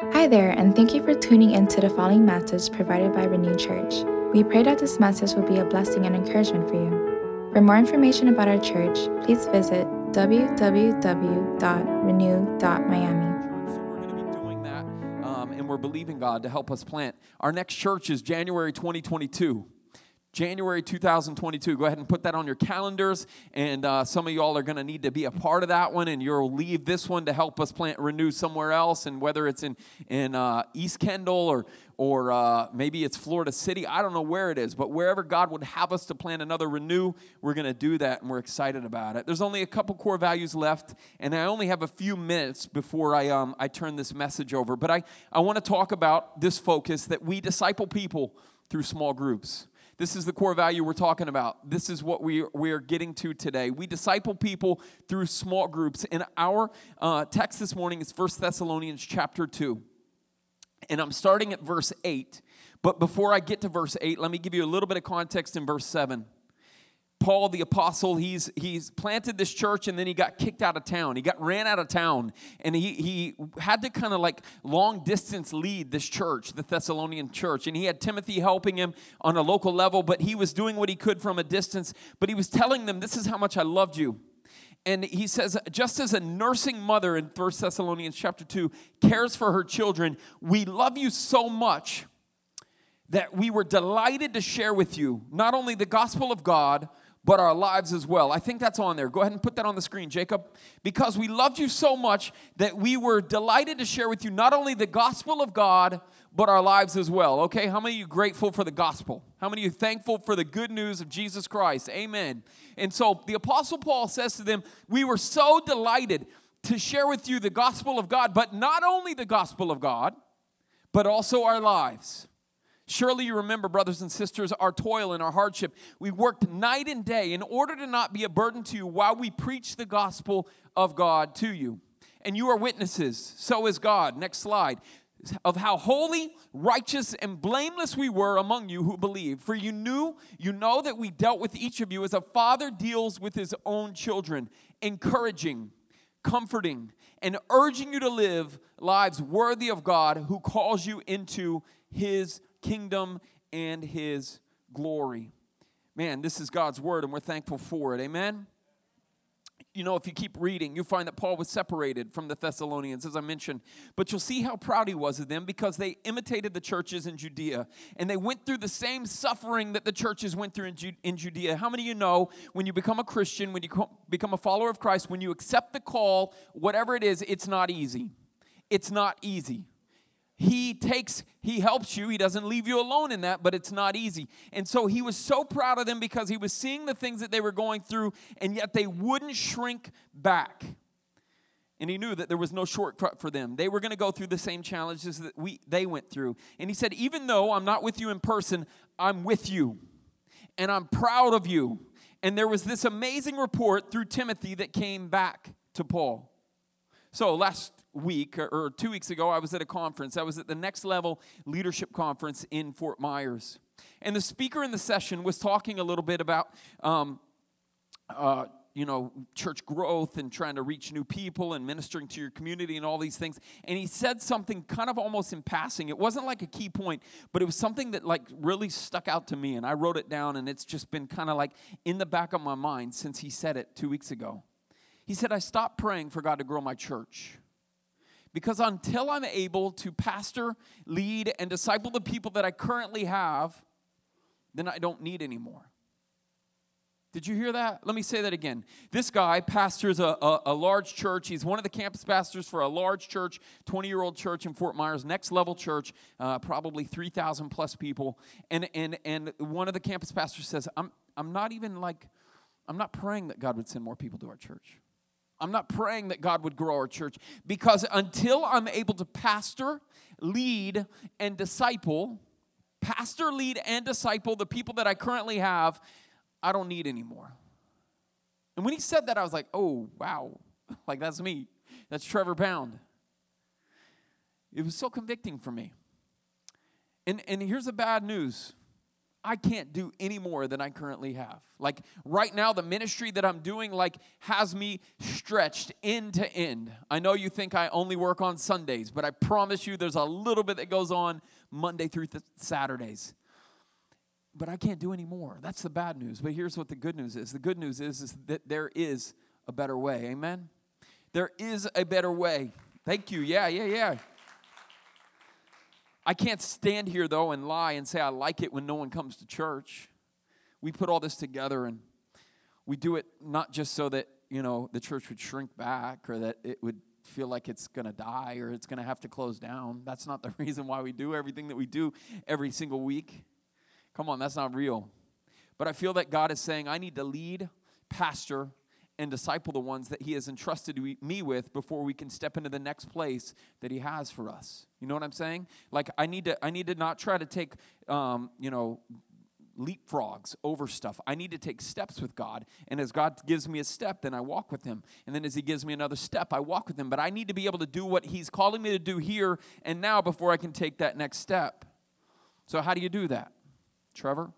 Hi there, and thank you for tuning in to the following message provided by Renew Church. We pray that this message will be a blessing and encouragement for you. For more information about our church, please visit www.renew.miami. So we're going to be doing that, um, and we're believing God to help us plant. Our next church is January 2022. January 2022. Go ahead and put that on your calendars. And uh, some of y'all are going to need to be a part of that one. And you'll leave this one to help us plant Renew somewhere else. And whether it's in, in uh, East Kendall or, or uh, maybe it's Florida City, I don't know where it is. But wherever God would have us to plant another Renew, we're going to do that. And we're excited about it. There's only a couple core values left. And I only have a few minutes before I, um, I turn this message over. But I, I want to talk about this focus that we disciple people through small groups. This is the core value we're talking about. This is what we, we are getting to today. We disciple people through small groups. And our uh, text this morning is 1 Thessalonians chapter 2. And I'm starting at verse 8. But before I get to verse 8, let me give you a little bit of context in verse 7. Paul the apostle, he's he's planted this church and then he got kicked out of town. He got ran out of town and he he had to kind of like long distance lead this church, the Thessalonian church. And he had Timothy helping him on a local level, but he was doing what he could from a distance, but he was telling them this is how much I loved you. And he says, just as a nursing mother in 1 Thessalonians chapter 2 cares for her children, we love you so much that we were delighted to share with you not only the gospel of God, but our lives as well. I think that's on there. Go ahead and put that on the screen, Jacob. Because we loved you so much that we were delighted to share with you not only the gospel of God, but our lives as well. Okay, how many of you grateful for the gospel? How many of you thankful for the good news of Jesus Christ? Amen. And so the Apostle Paul says to them, We were so delighted to share with you the gospel of God, but not only the gospel of God, but also our lives. Surely you remember, brothers and sisters, our toil and our hardship. We worked night and day in order to not be a burden to you while we preach the gospel of God to you. And you are witnesses, so is God. Next slide. Of how holy, righteous, and blameless we were among you who believed. For you knew, you know that we dealt with each of you as a father deals with his own children, encouraging, comforting, and urging you to live lives worthy of God who calls you into his kingdom and his glory. Man, this is God's word, and we're thankful for it. Amen. You know, if you keep reading, you find that Paul was separated from the Thessalonians, as I mentioned. But you'll see how proud he was of them because they imitated the churches in Judea and they went through the same suffering that the churches went through in, Ju- in Judea. How many of you know when you become a Christian, when you co- become a follower of Christ, when you accept the call, whatever it is, it's not easy? It's not easy he takes he helps you. He doesn't leave you alone in that but it's not easy. And so he was so proud of them because he was seeing the things that they were going through and yet they wouldn't shrink back. And he knew that there was no shortcut for them. They were going to go through the same challenges that we they went through. And he said even though i'm not with you in person i'm with you. And i'm proud of you. And there was this amazing report through timothy that came back to paul. So last week or two weeks ago, I was at a conference. I was at the Next Level Leadership Conference in Fort Myers. And the speaker in the session was talking a little bit about, um, uh, you know, church growth and trying to reach new people and ministering to your community and all these things. And he said something kind of almost in passing. It wasn't like a key point, but it was something that like really stuck out to me. And I wrote it down, and it's just been kind of like in the back of my mind since he said it two weeks ago. He said, I stopped praying for God to grow my church. Because until I'm able to pastor, lead, and disciple the people that I currently have, then I don't need anymore. Did you hear that? Let me say that again. This guy pastors a, a, a large church. He's one of the campus pastors for a large church, 20 year old church in Fort Myers, next level church, uh, probably 3,000 plus people. And, and, and one of the campus pastors says, I'm, I'm not even like, I'm not praying that God would send more people to our church. I'm not praying that God would grow our church because until I'm able to pastor, lead, and disciple, pastor, lead, and disciple the people that I currently have, I don't need anymore. And when he said that, I was like, oh, wow. Like, that's me. That's Trevor Pound. It was so convicting for me. And, and here's the bad news I can't do any more than I currently have. Like right now, the ministry that I'm doing, like, has me stretched end to end. I know you think I only work on Sundays, but I promise you there's a little bit that goes on Monday through th- Saturdays. But I can't do any more. That's the bad news. But here's what the good news is the good news is, is that there is a better way. Amen? There is a better way. Thank you. Yeah, yeah, yeah. I can't stand here, though, and lie and say I like it when no one comes to church. We put all this together and we do it not just so that, you know, the church would shrink back or that it would feel like it's going to die or it's going to have to close down. That's not the reason why we do everything that we do every single week. Come on, that's not real. But I feel that God is saying, I need to lead, pastor, and disciple the ones that he has entrusted me with before we can step into the next place that he has for us. You know what i'm saying? Like i need to i need to not try to take um, you know leapfrogs over stuff. I need to take steps with god. And as god gives me a step then i walk with him. And then as he gives me another step i walk with him. But i need to be able to do what he's calling me to do here and now before i can take that next step. So how do you do that trevor?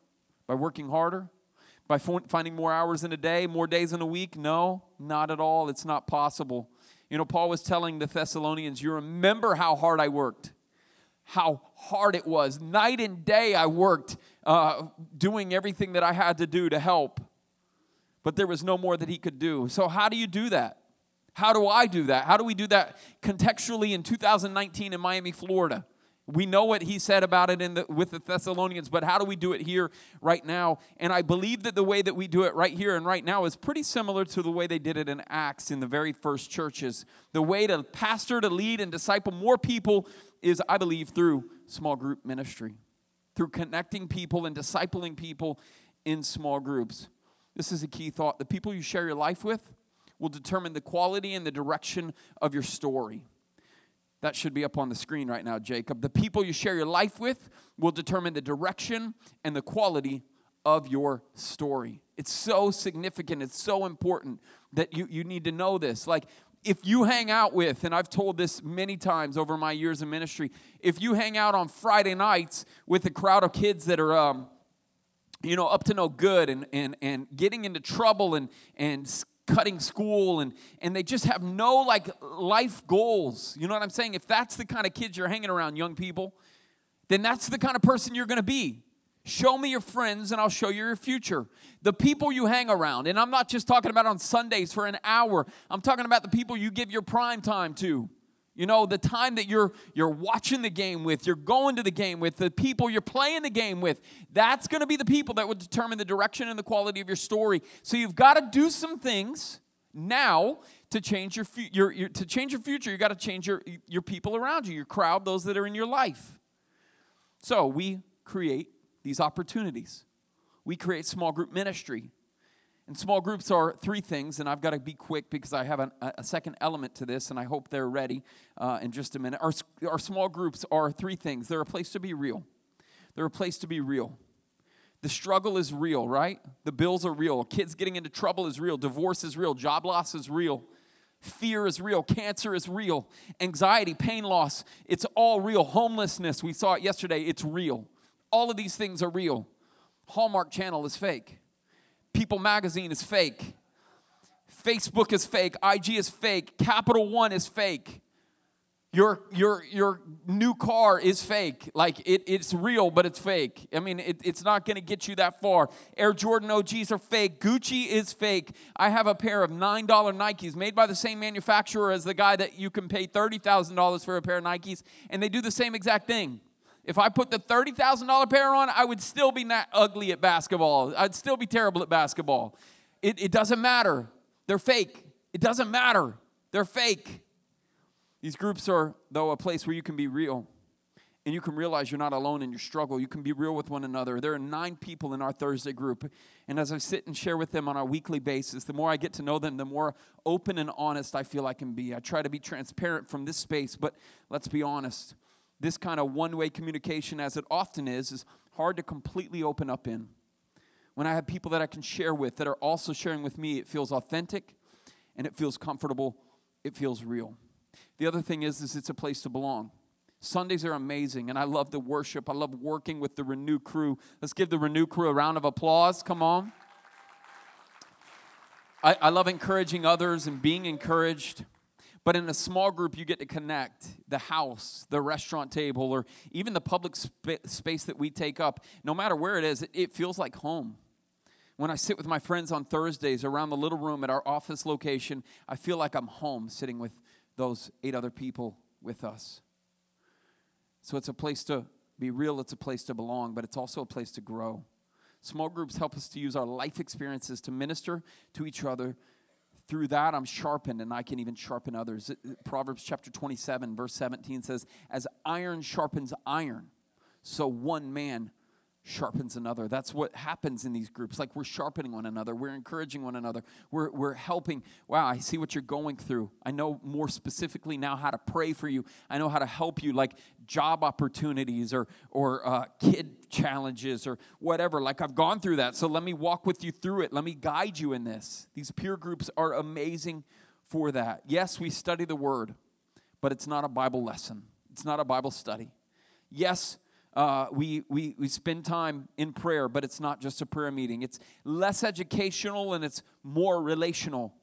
By working harder by finding more hours in a day, more days in a week? No, not at all. It's not possible. You know, Paul was telling the Thessalonians, You remember how hard I worked, how hard it was. Night and day I worked, uh, doing everything that I had to do to help. But there was no more that he could do. So, how do you do that? How do I do that? How do we do that contextually in 2019 in Miami, Florida? We know what he said about it in the, with the Thessalonians, but how do we do it here right now? And I believe that the way that we do it right here and right now is pretty similar to the way they did it in Acts in the very first churches. The way to pastor, to lead, and disciple more people is, I believe, through small group ministry, through connecting people and discipling people in small groups. This is a key thought. The people you share your life with will determine the quality and the direction of your story. That should be up on the screen right now, Jacob. The people you share your life with will determine the direction and the quality of your story. It's so significant, it's so important that you, you need to know this. Like, if you hang out with, and I've told this many times over my years in ministry, if you hang out on Friday nights with a crowd of kids that are, um, you know, up to no good and, and, and getting into trouble and, and cutting school and and they just have no like life goals. You know what i'm saying? If that's the kind of kids you're hanging around young people then that's the kind of person you're going to be. Show me your friends and i'll show you your future. The people you hang around and i'm not just talking about on sundays for an hour. I'm talking about the people you give your prime time to you know, the time that you're you're watching the game with, you're going to the game with, the people you're playing the game with, that's going to be the people that will determine the direction and the quality of your story. So you've got to do some things now to change your, your, your to change your future. You got to change your your people around you, your crowd, those that are in your life. So we create these opportunities. We create small group ministry. And small groups are three things, and I've got to be quick because I have a, a second element to this, and I hope they're ready uh, in just a minute. Our, our small groups are three things they're a place to be real. They're a place to be real. The struggle is real, right? The bills are real. Kids getting into trouble is real. Divorce is real. Job loss is real. Fear is real. Cancer is real. Anxiety, pain loss, it's all real. Homelessness, we saw it yesterday, it's real. All of these things are real. Hallmark Channel is fake. People magazine is fake. Facebook is fake. IG is fake. Capital One is fake. Your, your, your new car is fake. Like it, it's real, but it's fake. I mean, it, it's not going to get you that far. Air Jordan OGs are fake. Gucci is fake. I have a pair of $9 Nikes made by the same manufacturer as the guy that you can pay $30,000 for a pair of Nikes, and they do the same exact thing. If I put the $30,000 pair on, I would still be not ugly at basketball. I'd still be terrible at basketball. It, it doesn't matter. They're fake. It doesn't matter. They're fake. These groups are, though, a place where you can be real and you can realize you're not alone in your struggle. You can be real with one another. There are nine people in our Thursday group. And as I sit and share with them on a weekly basis, the more I get to know them, the more open and honest I feel I can be. I try to be transparent from this space, but let's be honest this kind of one way communication, as it often is, is hard to completely open up in. When I have people that I can share with that are also sharing with me, it feels authentic and it feels comfortable, it feels real. The other thing is, is it's a place to belong. Sundays are amazing, and I love the worship. I love working with the Renew crew. Let's give the Renew crew a round of applause. Come on. I, I love encouraging others and being encouraged. But in a small group, you get to connect the house, the restaurant table, or even the public sp- space that we take up. No matter where it is, it, it feels like home. When I sit with my friends on Thursdays around the little room at our office location, I feel like I'm home sitting with those eight other people with us. So it's a place to be real, it's a place to belong, but it's also a place to grow. Small groups help us to use our life experiences to minister to each other. Through that, I'm sharpened and I can even sharpen others. Proverbs chapter 27, verse 17 says, As iron sharpens iron, so one man sharpens another. That's what happens in these groups. Like we're sharpening one another, we're encouraging one another, we're, we're helping. Wow, I see what you're going through. I know more specifically now how to pray for you. I know how to help you, like job opportunities or, or uh, kid challenges or whatever. Like I've gone through that. So let me walk with you through it. Let me guide you in this. These peer groups are amazing for that. Yes, we study the word, but it's not a Bible lesson, it's not a Bible study. Yes, uh, we, we, we spend time in prayer, but it's not just a prayer meeting. It's less educational and it's more relational.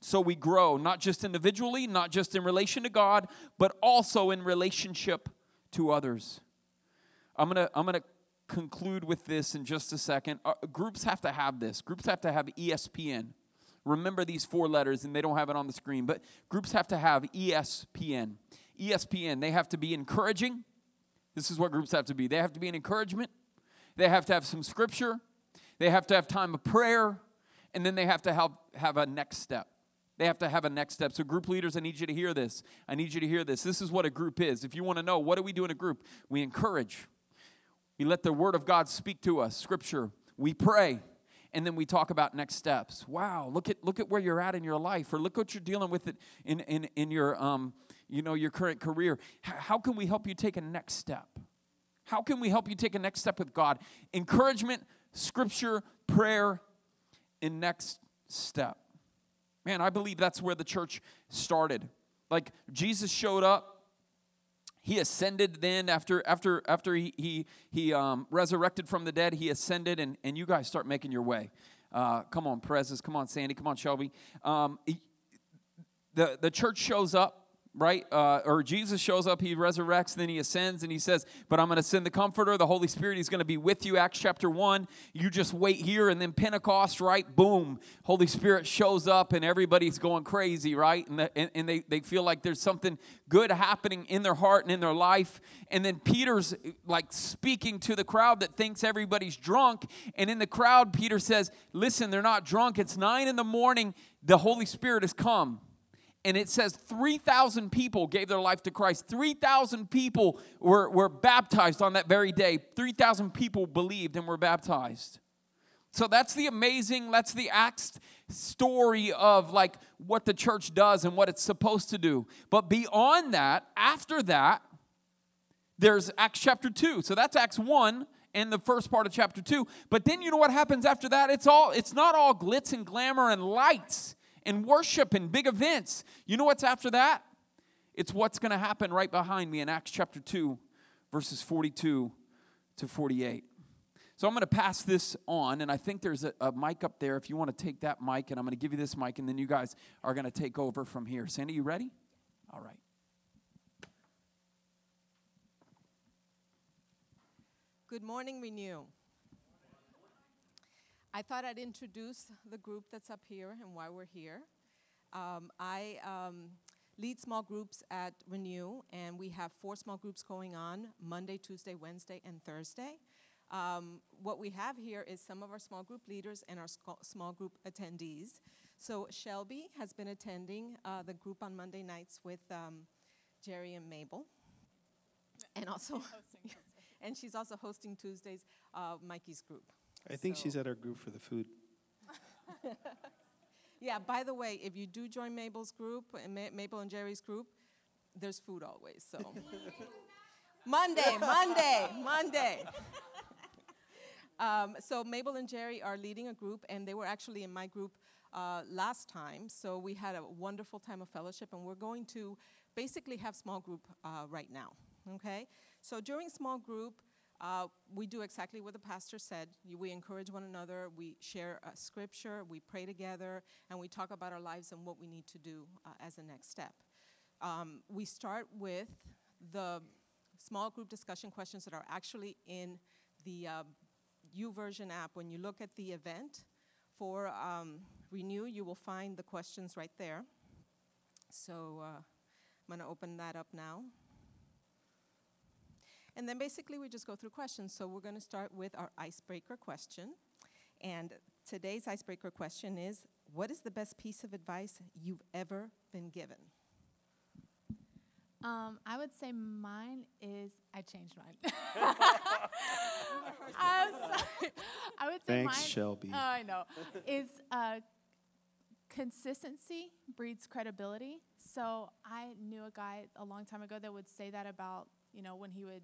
So we grow, not just individually, not just in relation to God, but also in relationship to others. I'm going to I'm to conclude with this in just a second. Uh, groups have to have this. Groups have to have ESPN. Remember these four letters, and they don't have it on the screen, but groups have to have ESPN. ESPN, they have to be encouraging, this is what groups have to be. They have to be an encouragement, they have to have some scripture, they have to have time of prayer, and then they have to have, have a next step. They have to have a next step. So, group leaders, I need you to hear this. I need you to hear this. This is what a group is. If you want to know, what do we do in a group? We encourage, we let the Word of God speak to us, Scripture. We pray, and then we talk about next steps. Wow, look at look at where you're at in your life, or look what you're dealing with it in in in your um you know, your current career. How can we help you take a next step? How can we help you take a next step with God? Encouragement, scripture, prayer, and next step. Man, I believe that's where the church started. Like Jesus showed up, he ascended then after after after he he, he um, resurrected from the dead. He ascended, and and you guys start making your way. Uh, come on, Prezes. Come on, Sandy. Come on, Shelby. Um, he, the the church shows up right? Uh, or Jesus shows up, he resurrects, then he ascends, and he says, But I'm going to send the Comforter, the Holy Spirit. He's going to be with you. Acts chapter 1. You just wait here, and then Pentecost, right? Boom. Holy Spirit shows up, and everybody's going crazy, right? And, the, and, and they, they feel like there's something good happening in their heart and in their life. And then Peter's like speaking to the crowd that thinks everybody's drunk. And in the crowd, Peter says, Listen, they're not drunk. It's nine in the morning. The Holy Spirit has come and it says 3,000 people gave their life to Christ. 3,000 people were, were baptized on that very day. 3,000 people believed and were baptized. So that's the amazing, that's the Acts story of like what the church does and what it's supposed to do. But beyond that, after that, there's Acts chapter 2. So that's Acts 1 and the first part of chapter 2. But then you know what happens after that? It's all it's not all glitz and glamour and lights and worship and big events. You know what's after that? It's what's going to happen right behind me in Acts chapter 2, verses 42 to 48. So I'm going to pass this on, and I think there's a, a, mic up there if you want to take that mic, and I'm going to give you this mic, and then you guys are going to take over from here. Sandy, you ready? All right. Good morning, Renew. I thought I'd introduce the group that's up here and why we're here. Um, I um, lead small groups at Renew, and we have four small groups going on Monday, Tuesday, Wednesday, and Thursday. Um, what we have here is some of our small group leaders and our small group attendees. So Shelby has been attending uh, the group on Monday nights with um, Jerry and Mabel, and also, and she's also hosting Tuesdays uh, Mikey's group. I think so. she's at our group for the food. yeah, by the way, if you do join Mabel's group, Mabel and Jerry's group, there's food always. So Monday, Monday, Monday. Um, so Mabel and Jerry are leading a group, and they were actually in my group uh, last time. So we had a wonderful time of fellowship, and we're going to basically have small group uh, right now. Okay? So during small group, uh, we do exactly what the pastor said. We encourage one another, we share scripture, we pray together, and we talk about our lives and what we need to do uh, as a next step. Um, we start with the small group discussion questions that are actually in the uh, YouVersion app. When you look at the event for um, Renew, you will find the questions right there. So uh, I'm going to open that up now. And then basically we just go through questions. So we're going to start with our icebreaker question. And today's icebreaker question is What is the best piece of advice you've ever been given? Um, I would say mine is I changed mine. I'm sorry. I would say Thanks, mine. Shelby. Oh, I know. Is uh, consistency breeds credibility. So I knew a guy a long time ago that would say that about you know when he would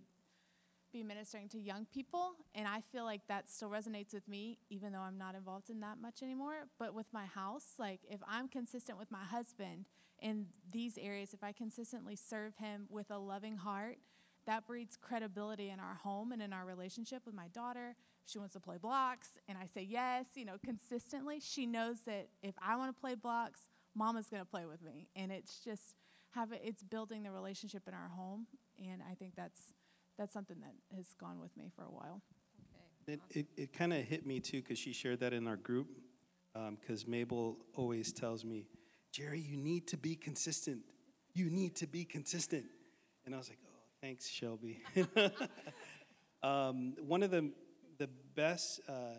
be ministering to young people, and I feel like that still resonates with me, even though I'm not involved in that much anymore. But with my house, like if I'm consistent with my husband in these areas, if I consistently serve him with a loving heart, that breeds credibility in our home and in our relationship with my daughter. She wants to play blocks and I say yes, you know, consistently, she knows that if I want to play blocks, mama's going to play with me. And it's just have it, it's building the relationship in our home. And I think that's that's something that has gone with me for a while. Okay. It, it, it kind of hit me too because she shared that in our group. Because Mabel always tells me, Jerry, you need to be consistent. You need to be consistent. And I was like, oh, thanks, Shelby. um, one of the, the best uh,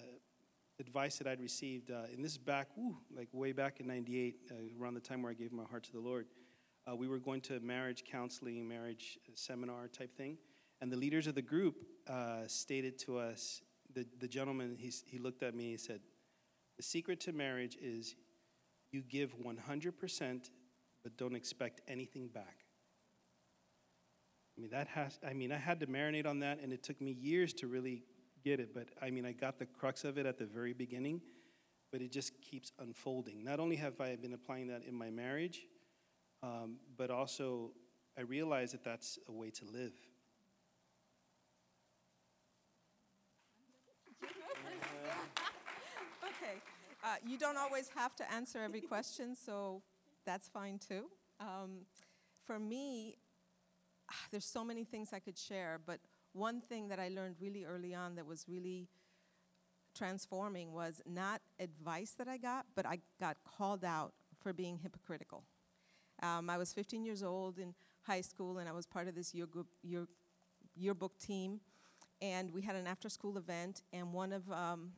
advice that I'd received, uh, and this is back, like way back in 98, uh, around the time where I gave my heart to the Lord. Uh, we were going to a marriage counseling, marriage seminar type thing. And the leaders of the group uh, stated to us, the, the gentleman, he's, he looked at me, he said, The secret to marriage is you give 100%, but don't expect anything back. I mean, that has, I mean, I had to marinate on that, and it took me years to really get it. But I mean, I got the crux of it at the very beginning, but it just keeps unfolding. Not only have I been applying that in my marriage, um, but also I realize that that's a way to live. Okay. Uh, you don't always have to answer every question, so that's fine too. Um, for me, ah, there's so many things I could share, but one thing that I learned really early on that was really transforming was not advice that I got, but I got called out for being hypocritical. Um, I was 15 years old in high school, and I was part of this year group, year, yearbook team. And we had an after school event, and one of um,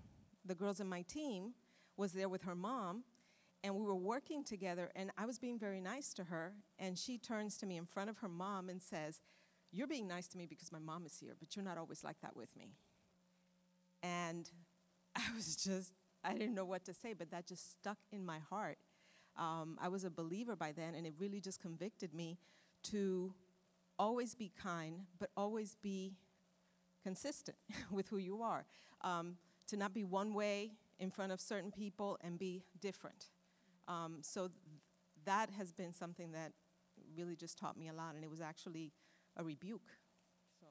the girls in my team was there with her mom, and we were working together, and I was being very nice to her. And she turns to me in front of her mom and says, You're being nice to me because my mom is here, but you're not always like that with me. And I was just, I didn't know what to say, but that just stuck in my heart. Um, I was a believer by then, and it really just convicted me to always be kind, but always be consistent with who you are. Um, to not be one way in front of certain people and be different. Um, so th- that has been something that really just taught me a lot, and it was actually a rebuke. So.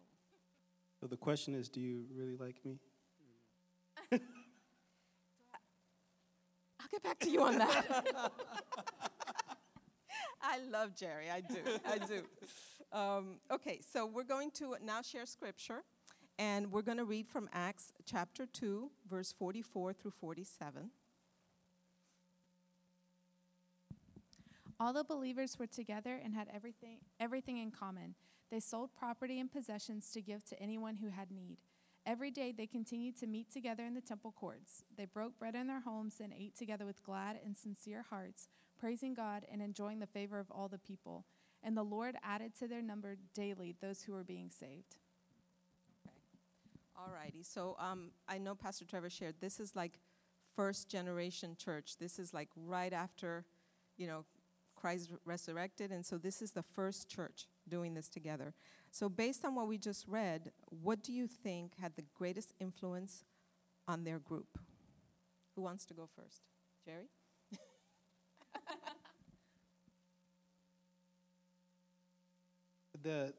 So the question is, do you really like me? I'll get back to you on that. I love Jerry. I do. I do. Um, okay, so we're going to now share scripture, and we're going to read from Acts chapter 2, verse 44 through 47. All the believers were together and had everything, everything in common. They sold property and possessions to give to anyone who had need. Every day they continued to meet together in the temple courts. They broke bread in their homes and ate together with glad and sincere hearts, praising God and enjoying the favor of all the people. And the Lord added to their number daily those who were being saved. All righty. So um, I know Pastor Trevor shared this is like first generation church. This is like right after, you know, Christ resurrected. And so this is the first church doing this together. So, based on what we just read, what do you think had the greatest influence on their group? Who wants to go first? Jerry? The,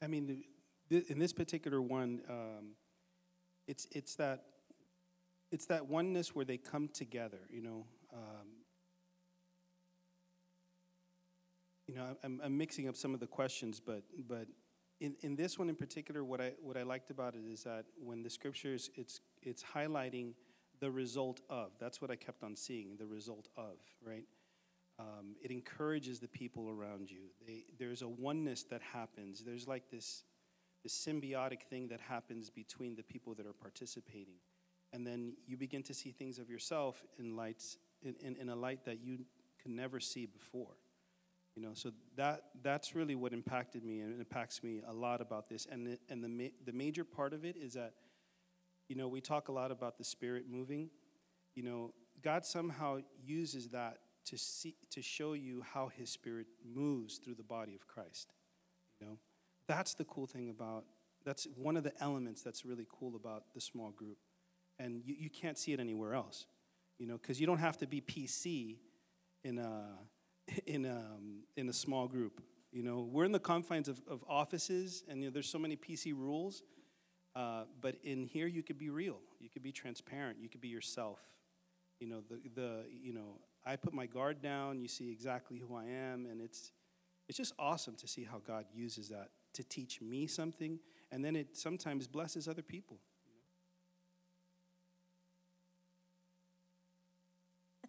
I mean, th- in this particular one, um, it's it's that it's that oneness where they come together. You know, um, you know, I'm, I'm mixing up some of the questions, but but in, in this one in particular, what I what I liked about it is that when the scriptures, it's it's highlighting the result of. That's what I kept on seeing, the result of, right? Um, it encourages the people around you. They, there's a oneness that happens. There's like this, this symbiotic thing that happens between the people that are participating. And then you begin to see things of yourself in, lights, in, in, in a light that you could never see before. You know, so that, that's really what impacted me and impacts me a lot about this. And, the, and the, ma- the major part of it is that, you know, we talk a lot about the Spirit moving. You know, God somehow uses that to see to show you how his spirit moves through the body of Christ. You know? That's the cool thing about that's one of the elements that's really cool about the small group. And you, you can't see it anywhere else. You know, because you don't have to be PC in a in a, in a small group. You know, we're in the confines of, of offices, and you know, there's so many PC rules. Uh, but in here, you could be real. You could be transparent. You could be yourself. You know, the, the you know, I put my guard down, you see exactly who I am, and it's it's just awesome to see how God uses that to teach me something, and then it sometimes blesses other people.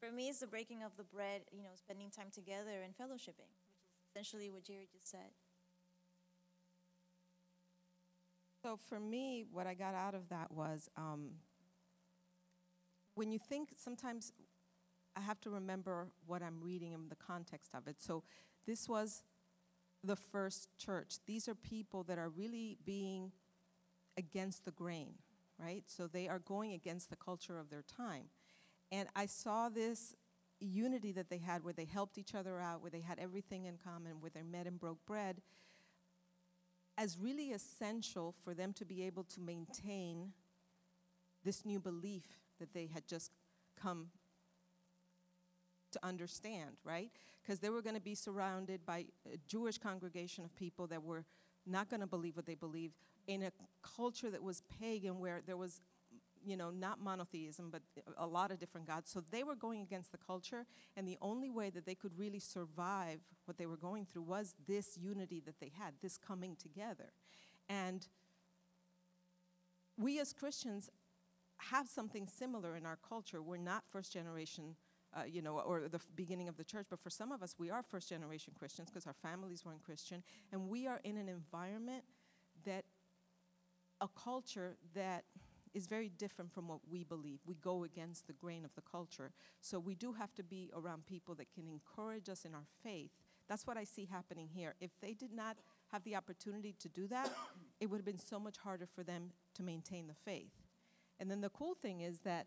For me, it's the breaking of the bread, you know, spending time together and fellowshipping, which is essentially what Jerry just said. So for me, what I got out of that was um, when you think, sometimes I have to remember what I'm reading and the context of it. So this was the first church. These are people that are really being against the grain, right? So they are going against the culture of their time. And I saw this unity that they had where they helped each other out, where they had everything in common, where they met and broke bread, as really essential for them to be able to maintain this new belief that they had just come to understand, right? Because they were going to be surrounded by a Jewish congregation of people that were not going to believe what they believed in a culture that was pagan where there was you know not monotheism but a lot of different gods. So they were going against the culture and the only way that they could really survive what they were going through was this unity that they had this coming together. And we as christians have something similar in our culture. We're not first generation uh, you know, or the beginning of the church. But for some of us, we are first generation Christians because our families weren't Christian. And we are in an environment that, a culture that is very different from what we believe. We go against the grain of the culture. So we do have to be around people that can encourage us in our faith. That's what I see happening here. If they did not have the opportunity to do that, it would have been so much harder for them to maintain the faith. And then the cool thing is that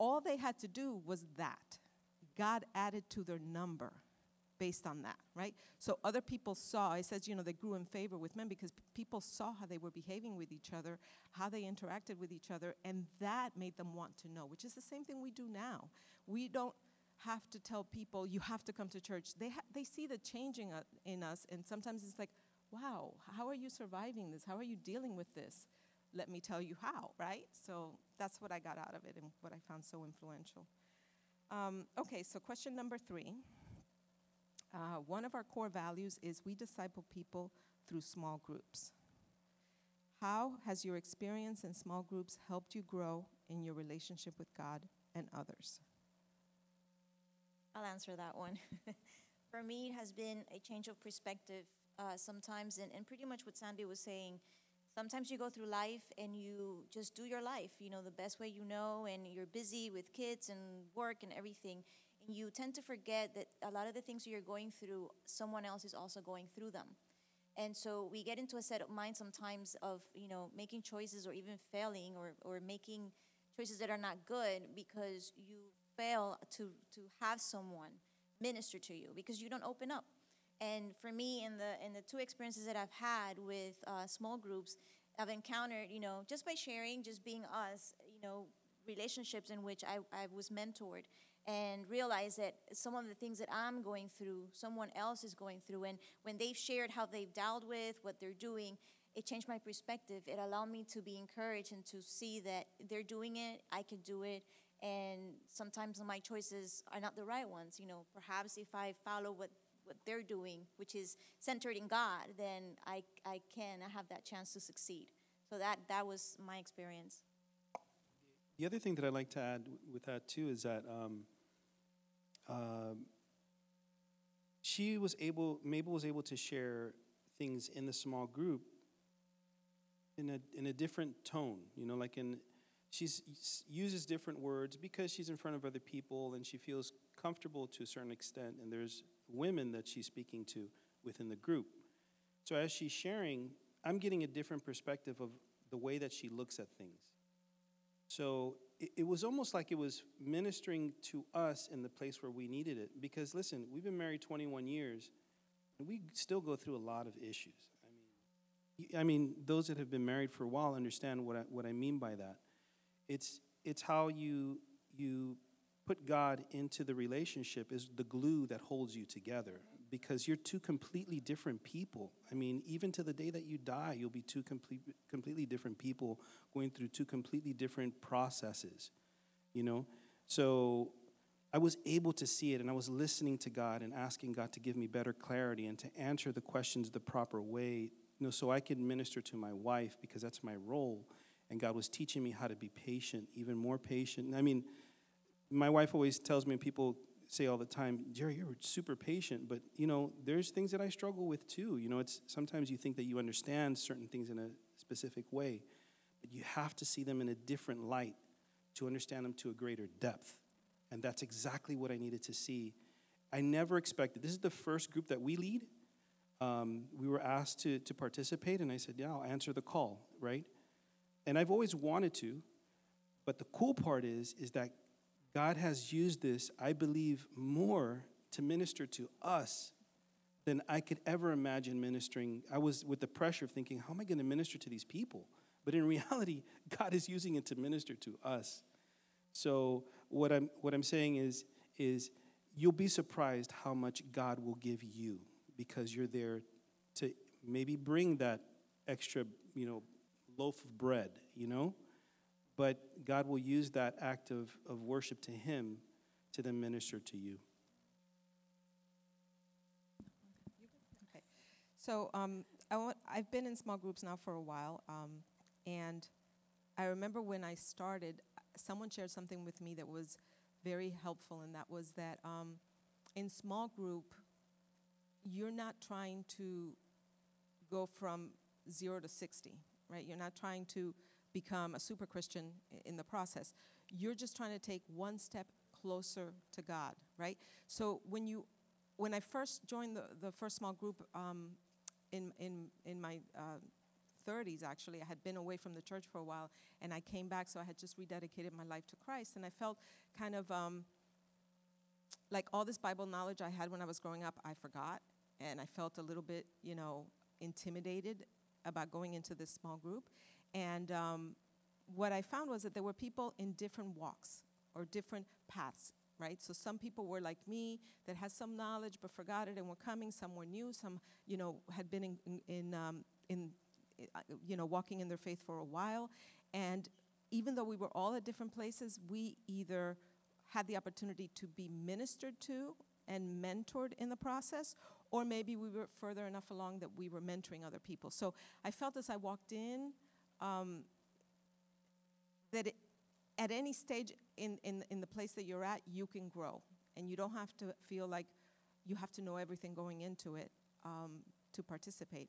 all they had to do was that. God added to their number based on that, right? So other people saw, it says, you know, they grew in favor with men because p- people saw how they were behaving with each other, how they interacted with each other, and that made them want to know, which is the same thing we do now. We don't have to tell people, you have to come to church. They, ha- they see the changing in us, and sometimes it's like, wow, how are you surviving this? How are you dealing with this? Let me tell you how, right? So that's what I got out of it and what I found so influential. Um, okay, so question number three. Uh, one of our core values is we disciple people through small groups. How has your experience in small groups helped you grow in your relationship with God and others? I'll answer that one. For me, it has been a change of perspective uh, sometimes, and, and pretty much what Sandy was saying. Sometimes you go through life and you just do your life, you know, the best way you know, and you're busy with kids and work and everything. And you tend to forget that a lot of the things you're going through, someone else is also going through them. And so we get into a set of mind sometimes of, you know, making choices or even failing or, or making choices that are not good because you fail to, to have someone minister to you because you don't open up. And for me, in the in the two experiences that I've had with uh, small groups, I've encountered, you know, just by sharing, just being us, you know, relationships in which I, I was mentored and realize that some of the things that I'm going through, someone else is going through. And when they've shared how they've dealt with what they're doing, it changed my perspective. It allowed me to be encouraged and to see that they're doing it, I can do it. And sometimes my choices are not the right ones. You know, perhaps if I follow what, what they're doing, which is centered in God, then I, I can have that chance to succeed. So that, that was my experience. The other thing that I'd like to add with that too is that um, um, she was able, Mabel was able to share things in the small group in a in a different tone. You know, like in she uses different words because she's in front of other people and she feels comfortable to a certain extent. And there's women that she's speaking to within the group. So as she's sharing, I'm getting a different perspective of the way that she looks at things. So it, it was almost like it was ministering to us in the place where we needed it. Because listen, we've been married 21 years, and we still go through a lot of issues. I mean, I mean, those that have been married for a while understand what I, what I mean by that. It's it's how you you put God into the relationship is the glue that holds you together because you're two completely different people. I mean, even to the day that you die, you'll be two complete, completely different people going through two completely different processes, you know? So I was able to see it and I was listening to God and asking God to give me better clarity and to answer the questions the proper way, you know, so I could minister to my wife because that's my role. And God was teaching me how to be patient, even more patient. I mean, my wife always tells me, and people say all the time, Jerry, you're super patient, but you know, there's things that I struggle with too. You know, it's sometimes you think that you understand certain things in a specific way, but you have to see them in a different light to understand them to a greater depth. And that's exactly what I needed to see. I never expected. This is the first group that we lead. Um, we were asked to, to participate, and I said, Yeah, I'll answer the call, right? And I've always wanted to, but the cool part is, is that God has used this, I believe, more to minister to us than I could ever imagine ministering. I was with the pressure of thinking, how am I going to minister to these people? But in reality, God is using it to minister to us. So what I'm what I'm saying is is you'll be surprised how much God will give you because you're there to maybe bring that extra, you know, loaf of bread, you know? But God will use that act of, of worship to Him to then minister to you. Okay. So um, I want, I've been in small groups now for a while, um, and I remember when I started, someone shared something with me that was very helpful, and that was that um, in small group, you're not trying to go from zero to 60, right? You're not trying to become a super Christian in the process. You're just trying to take one step closer to God, right? So when you, when I first joined the, the first small group um, in, in, in my uh, 30s, actually, I had been away from the church for a while, and I came back, so I had just rededicated my life to Christ, and I felt kind of um, like all this Bible knowledge I had when I was growing up, I forgot, and I felt a little bit, you know, intimidated about going into this small group. And um, what I found was that there were people in different walks or different paths, right? So some people were like me that had some knowledge but forgot it and were coming. Some were new. Some, you know, had been in, in, um, in uh, you know, walking in their faith for a while. And even though we were all at different places, we either had the opportunity to be ministered to and mentored in the process, or maybe we were further enough along that we were mentoring other people. So I felt as I walked in, um, that it, at any stage in, in, in the place that you're at, you can grow. And you don't have to feel like you have to know everything going into it um, to participate.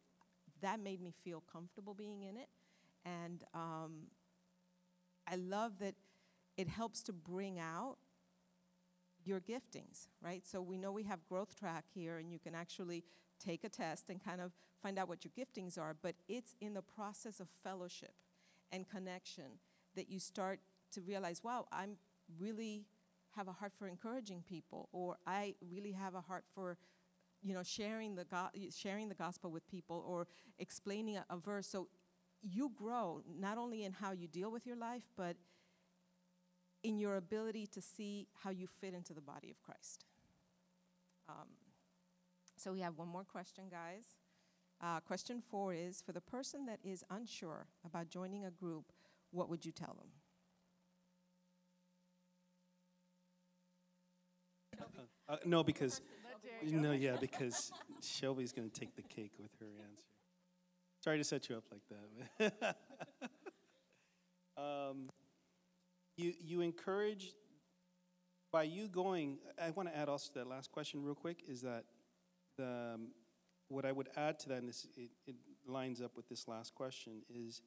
That made me feel comfortable being in it. And um, I love that it helps to bring out your giftings, right? So we know we have growth track here, and you can actually take a test and kind of find out what your giftings are, but it's in the process of fellowship and connection that you start to realize, wow, I'm really have a heart for encouraging people, or I really have a heart for, you know, sharing the go- sharing the gospel with people, or explaining a, a verse. So you grow not only in how you deal with your life, but in your ability to see how you fit into the body of Christ. Um, so we have one more question, guys. Uh, question four is For the person that is unsure about joining a group, what would you tell them? Uh, no, because no, yeah, because Shelby's going to take the cake with her answer. Sorry to set you up like that. um, you you encourage by you going. I want to add also to that last question real quick. Is that the um, what I would add to that, and this it, it lines up with this last question is.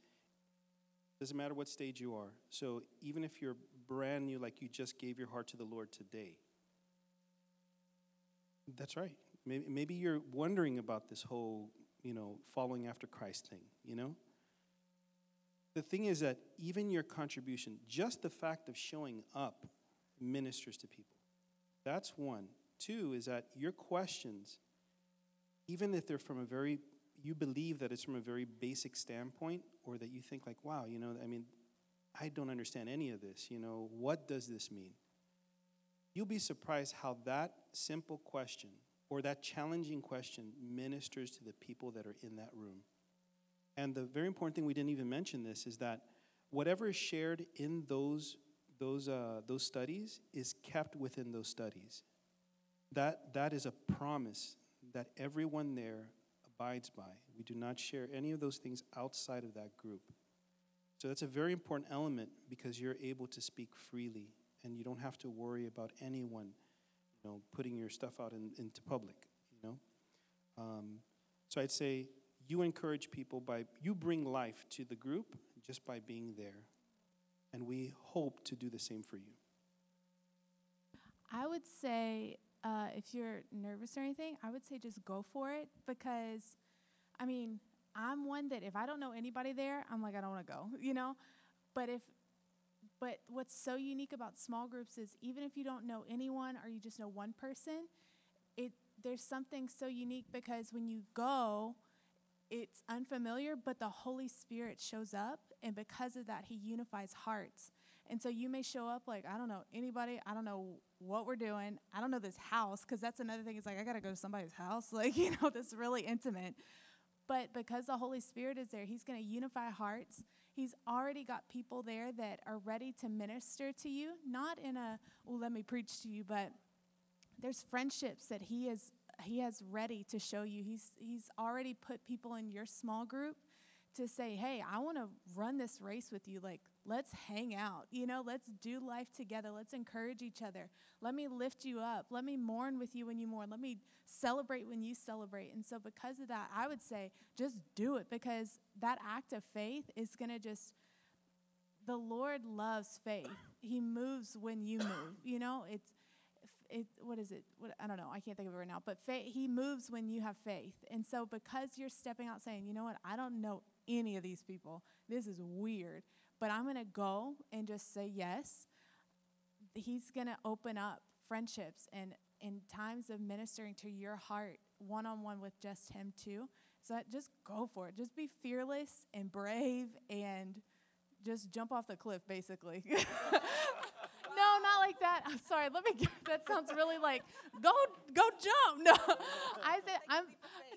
Doesn't matter what stage you are. So even if you're brand new, like you just gave your heart to the Lord today, that's right. Maybe, maybe you're wondering about this whole, you know, following after Christ thing, you know? The thing is that even your contribution, just the fact of showing up, ministers to people. That's one. Two is that your questions, even if they're from a very, you believe that it's from a very basic standpoint, or that you think, like, wow, you know, I mean, I don't understand any of this, you know, what does this mean? You'll be surprised how that simple question or that challenging question ministers to the people that are in that room. And the very important thing we didn't even mention this is that whatever is shared in those those uh, those studies is kept within those studies. That that is a promise that everyone there abides by. We do not share any of those things outside of that group. So that's a very important element because you're able to speak freely and you don't have to worry about anyone, you know, putting your stuff out in, into public, you know. Um, so I'd say you encourage people by you bring life to the group just by being there, and we hope to do the same for you. I would say uh, if you're nervous or anything, I would say just go for it because, I mean, I'm one that if I don't know anybody there, I'm like I don't want to go, you know. But if but what's so unique about small groups is even if you don't know anyone or you just know one person, it there's something so unique because when you go, it's unfamiliar, but the Holy Spirit shows up, and because of that, He unifies hearts. And so you may show up like, I don't know anybody, I don't know what we're doing, I don't know this house, because that's another thing. It's like, I got to go to somebody's house, like, you know, that's really intimate. But because the Holy Spirit is there, He's going to unify hearts He's already got people there that are ready to minister to you, not in a, well, let me preach to you, but there's friendships that he is he has ready to show you. He's he's already put people in your small group to say, "Hey, I want to run this race with you. Like, let's hang out. You know, let's do life together. Let's encourage each other. Let me lift you up. Let me mourn with you when you mourn. Let me celebrate when you celebrate." And so because of that, I would say just do it because that act of faith is going to just the Lord loves faith. He moves when you move. You know, it's it, what is it? What, I don't know. I can't think of it right now. But faith, he moves when you have faith. And so, because you're stepping out saying, you know what, I don't know any of these people. This is weird. But I'm going to go and just say yes. He's going to open up friendships and in times of ministering to your heart one on one with just him too. So just go for it. Just be fearless and brave and just jump off the cliff, basically. no, not like that. I'm sorry. Let me. Get, that sounds really like go go jump. No, I said I'm.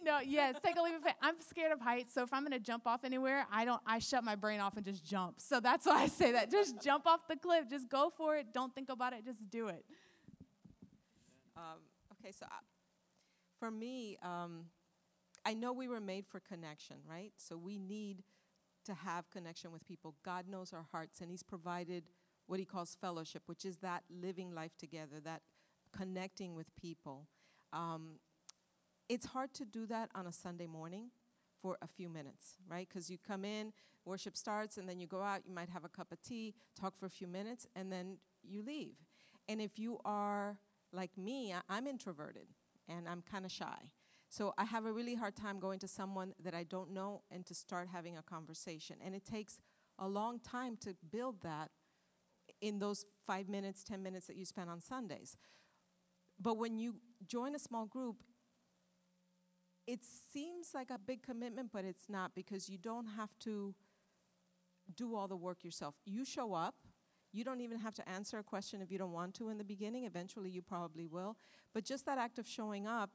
No, yes, take a leap of faith. I'm scared of heights, so if I'm gonna jump off anywhere, I don't. I shut my brain off and just jump. So that's why I say that. Just jump off the cliff. Just go for it. Don't think about it. Just do it. Um, okay, so I, uh, for me, um, I know we were made for connection, right? So we need to have connection with people. God knows our hearts, and He's provided what he calls fellowship, which is that living life together, that connecting with people. Um, it's hard to do that on a Sunday morning for a few minutes, right? Because you come in, worship starts, and then you go out, you might have a cup of tea, talk for a few minutes, and then you leave. And if you are like me, I'm introverted and I'm kind of shy. So I have a really hard time going to someone that I don't know and to start having a conversation. And it takes a long time to build that in those five minutes, 10 minutes that you spend on Sundays. But when you join a small group, it seems like a big commitment, but it's not because you don't have to do all the work yourself. You show up, You don't even have to answer a question if you don't want to in the beginning. Eventually, you probably will. But just that act of showing up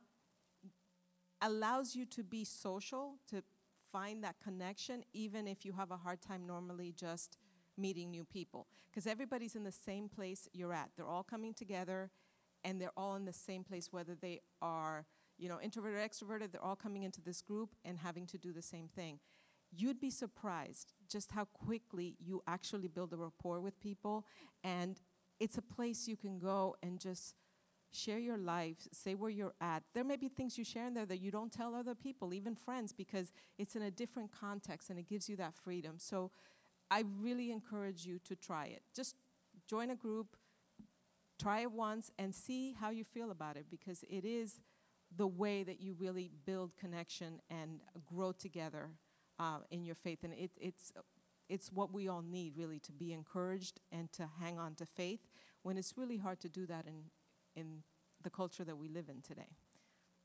allows you to be social, to find that connection, even if you have a hard time normally just meeting new people. Because everybody's in the same place you're at. They're all coming together and they're all in the same place, whether they are, you know, introverted or extroverted, they're all coming into this group and having to do the same thing. You'd be surprised just how quickly you actually build a rapport with people. And it's a place you can go and just share your life, say where you're at. There may be things you share in there that you don't tell other people, even friends, because it's in a different context and it gives you that freedom. So I really encourage you to try it. Just join a group, try it once, and see how you feel about it because it is the way that you really build connection and grow together uh, in your faith. And it, it's, it's what we all need, really, to be encouraged and to hang on to faith when it's really hard to do that in, in the culture that we live in today.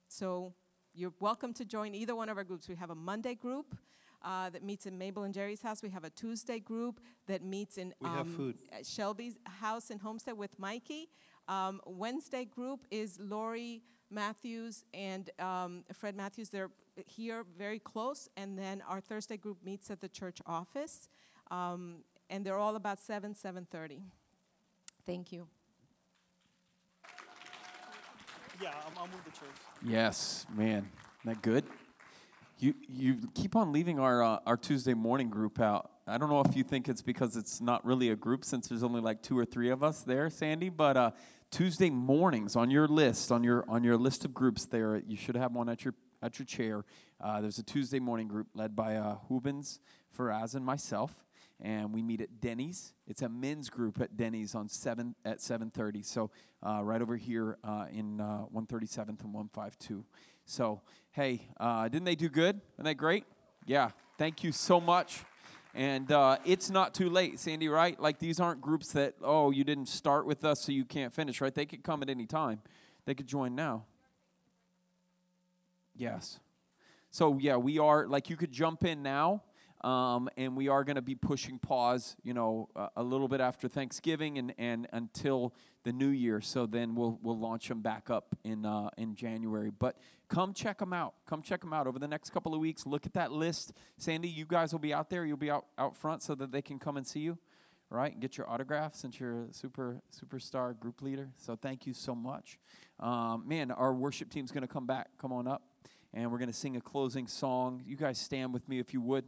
So you're welcome to join either one of our groups. We have a Monday group uh, that meets in Mabel and Jerry's house. We have a Tuesday group that meets in We have food. Shelby's house in Homestead with Mikey. Um, Wednesday group is Lori Matthews and um, Fred Matthews. They're here very close. And then our Thursday group meets at the church office. Um, and they're all about 7, 7.30. Thank you. Yeah, I'll, I'll move the chairs. Yes, man. Isn't that good? You you keep on leaving our uh, our Tuesday morning group out. I don't know if you think it's because it's not really a group since there's only like two or three of us there, Sandy. But uh, Tuesday mornings on your list on your on your list of groups there, you should have one at your at your chair. Uh, there's a Tuesday morning group led by uh, Hubens, Faraz, and myself and we meet at Denny's. It's a men's group at Denny's on seven at seven thirty. So uh, right over here uh, in uh, one thirty seventh and one five two. So hey, uh, didn't they do good? Isn't they great? Yeah. Thank you so much. And uh, it's not too late, Sandy. Right? Like these aren't groups that oh you didn't start with us so you can't finish. Right? They could come at any time. They could join now. Yes. So yeah, we are like you could jump in now um, and we are going to be pushing pause, you know, uh, a little bit after Thanksgiving and, and until the new year. So then we'll we'll launch them back up in uh, in January. But come check them out. Come check them out over the next couple of weeks. Look at that list. Sandy, you guys will be out there. You'll be out out front so that they can come and see you, right? Get your autograph since you're a super superstar group leader. So thank you so much, um, man. Our worship team's going to come back. Come on up, and we're going to sing a closing song. You guys stand with me if you would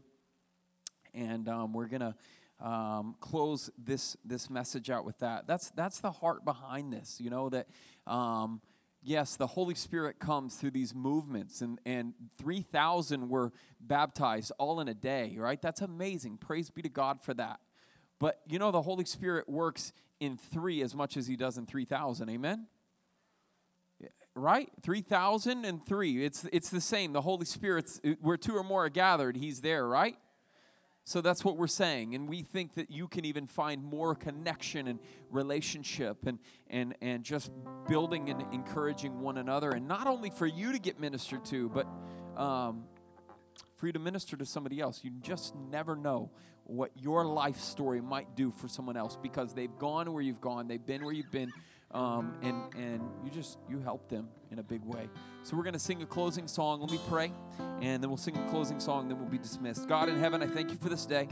and um, we're gonna um, close this this message out with that. That's that's the heart behind this. You know that. Um, yes, the Holy Spirit comes through these movements, and, and 3,000 were baptized all in a day, right? That's amazing. Praise be to God for that. But you know, the Holy Spirit works in three as much as He does in 3,000. Amen? Right? 3,000 and three. It's, it's the same. The Holy Spirit's, where two or more are gathered, He's there, right? So that's what we're saying. And we think that you can even find more connection and relationship and, and, and just building and encouraging one another. And not only for you to get ministered to, but um, for you to minister to somebody else. You just never know what your life story might do for someone else because they've gone where you've gone, they've been where you've been, um, and and you just you help them in a big way. So we're going to sing a closing song. Let me pray, and then we'll sing a closing song. Then we'll be dismissed. God in heaven, I thank you for this day.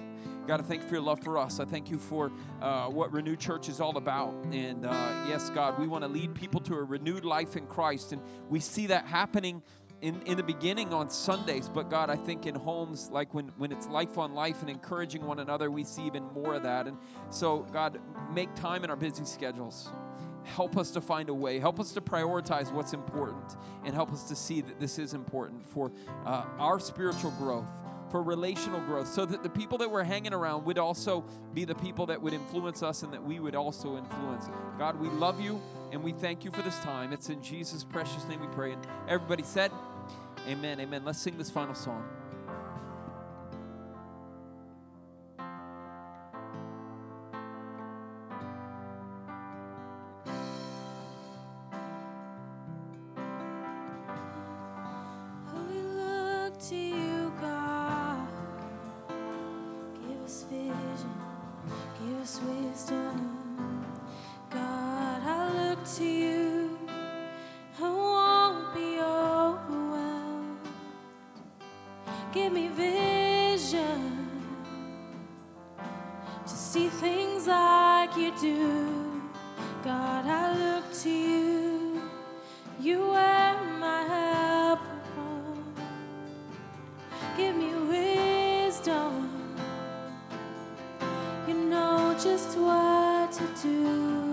God, I thank you for your love for us. I thank you for uh, what Renewed Church is all about. And uh, yes, God, we want to lead people to a renewed life in Christ, and we see that happening in, in the beginning on Sundays, but God, I think in homes, like when, when it's life on life and encouraging one another, we see even more of that. And so, God, make time in our busy schedules. Help us to find a way. Help us to prioritize what's important and help us to see that this is important for uh, our spiritual growth, for relational growth, so that the people that we're hanging around would also be the people that would influence us and that we would also influence. God, we love you and we thank you for this time. It's in Jesus' precious name we pray. And everybody said, Amen, amen. Let's sing this final song. See things like you do. God, I look to you. You are my help. Give me wisdom. You know just what to do.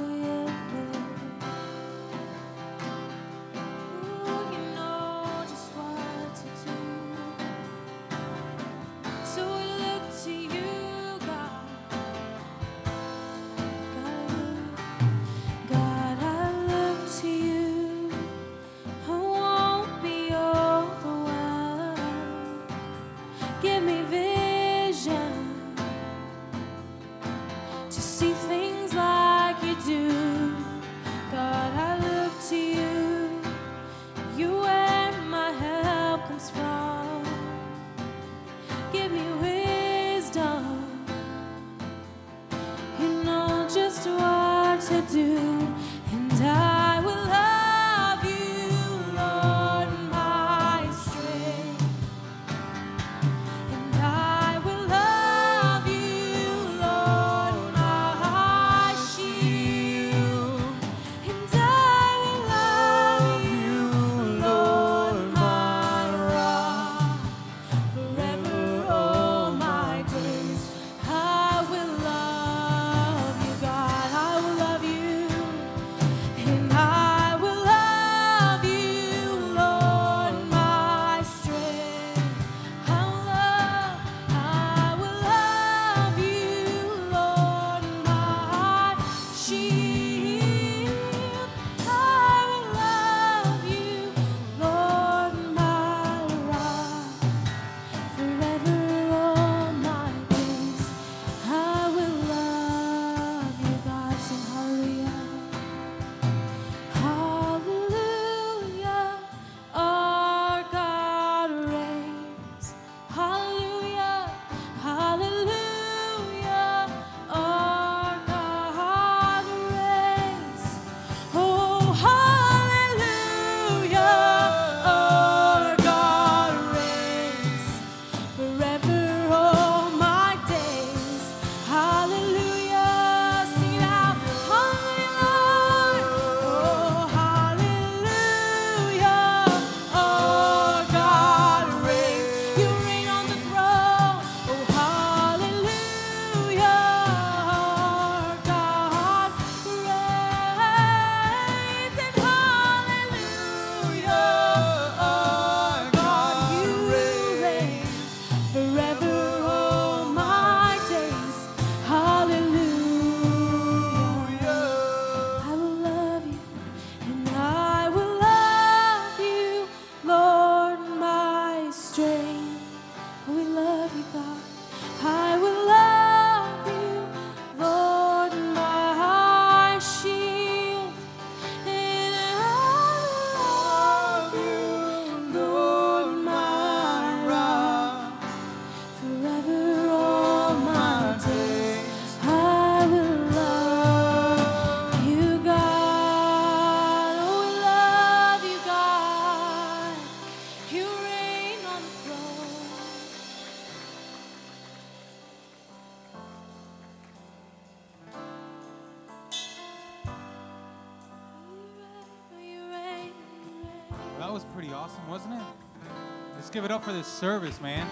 Give it up for this service, man.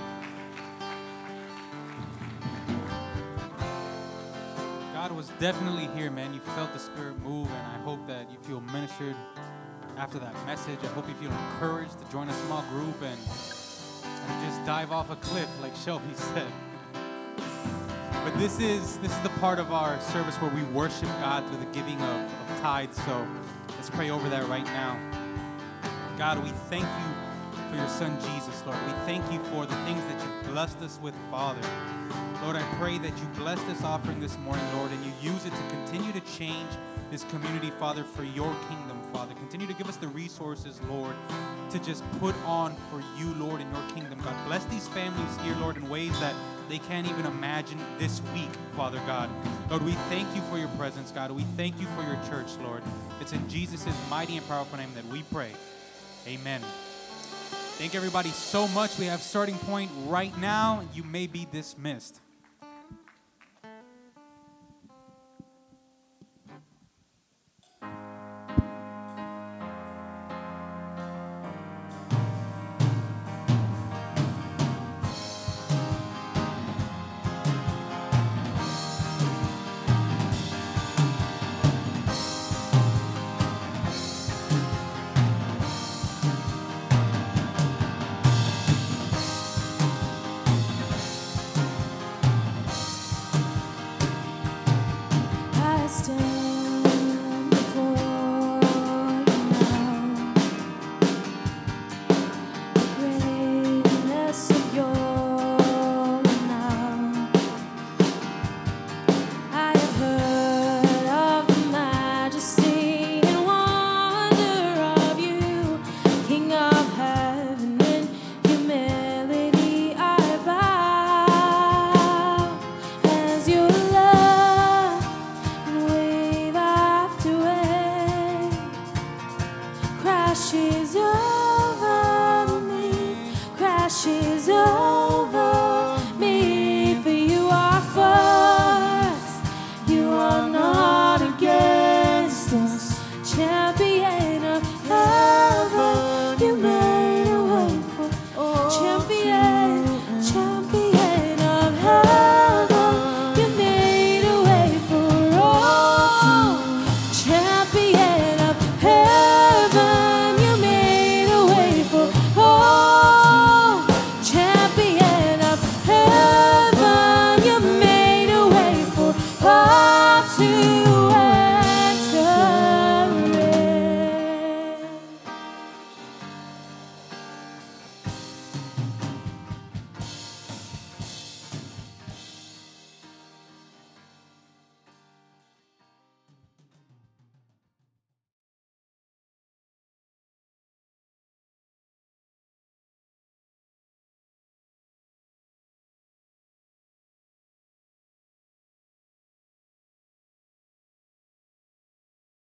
God was definitely here, man. You felt the Spirit move, and I hope that you feel ministered after that message. I hope you feel encouraged to join a small group and, and just dive off a cliff, like Shelby said. But this is this is the part of our service where we worship God through the giving of, of tithes. So let's pray over that right now. God, we thank you for your son Jesus, Lord. We thank you for the things that you've blessed us with, Father. Lord, I pray that you bless this offering this morning, Lord, and you use it to continue to change this community, Father, for your kingdom, Father. Continue to give us the resources, Lord, to just put on for you, Lord, in your kingdom. God, bless these families here, Lord, in ways that they can't even imagine this week, Father God. Lord, we thank you for your presence, God. We thank you for your church, Lord. It's in Jesus' mighty and powerful name that we pray. Amen. Thank everybody so much. We have starting point right now. You may be dismissed.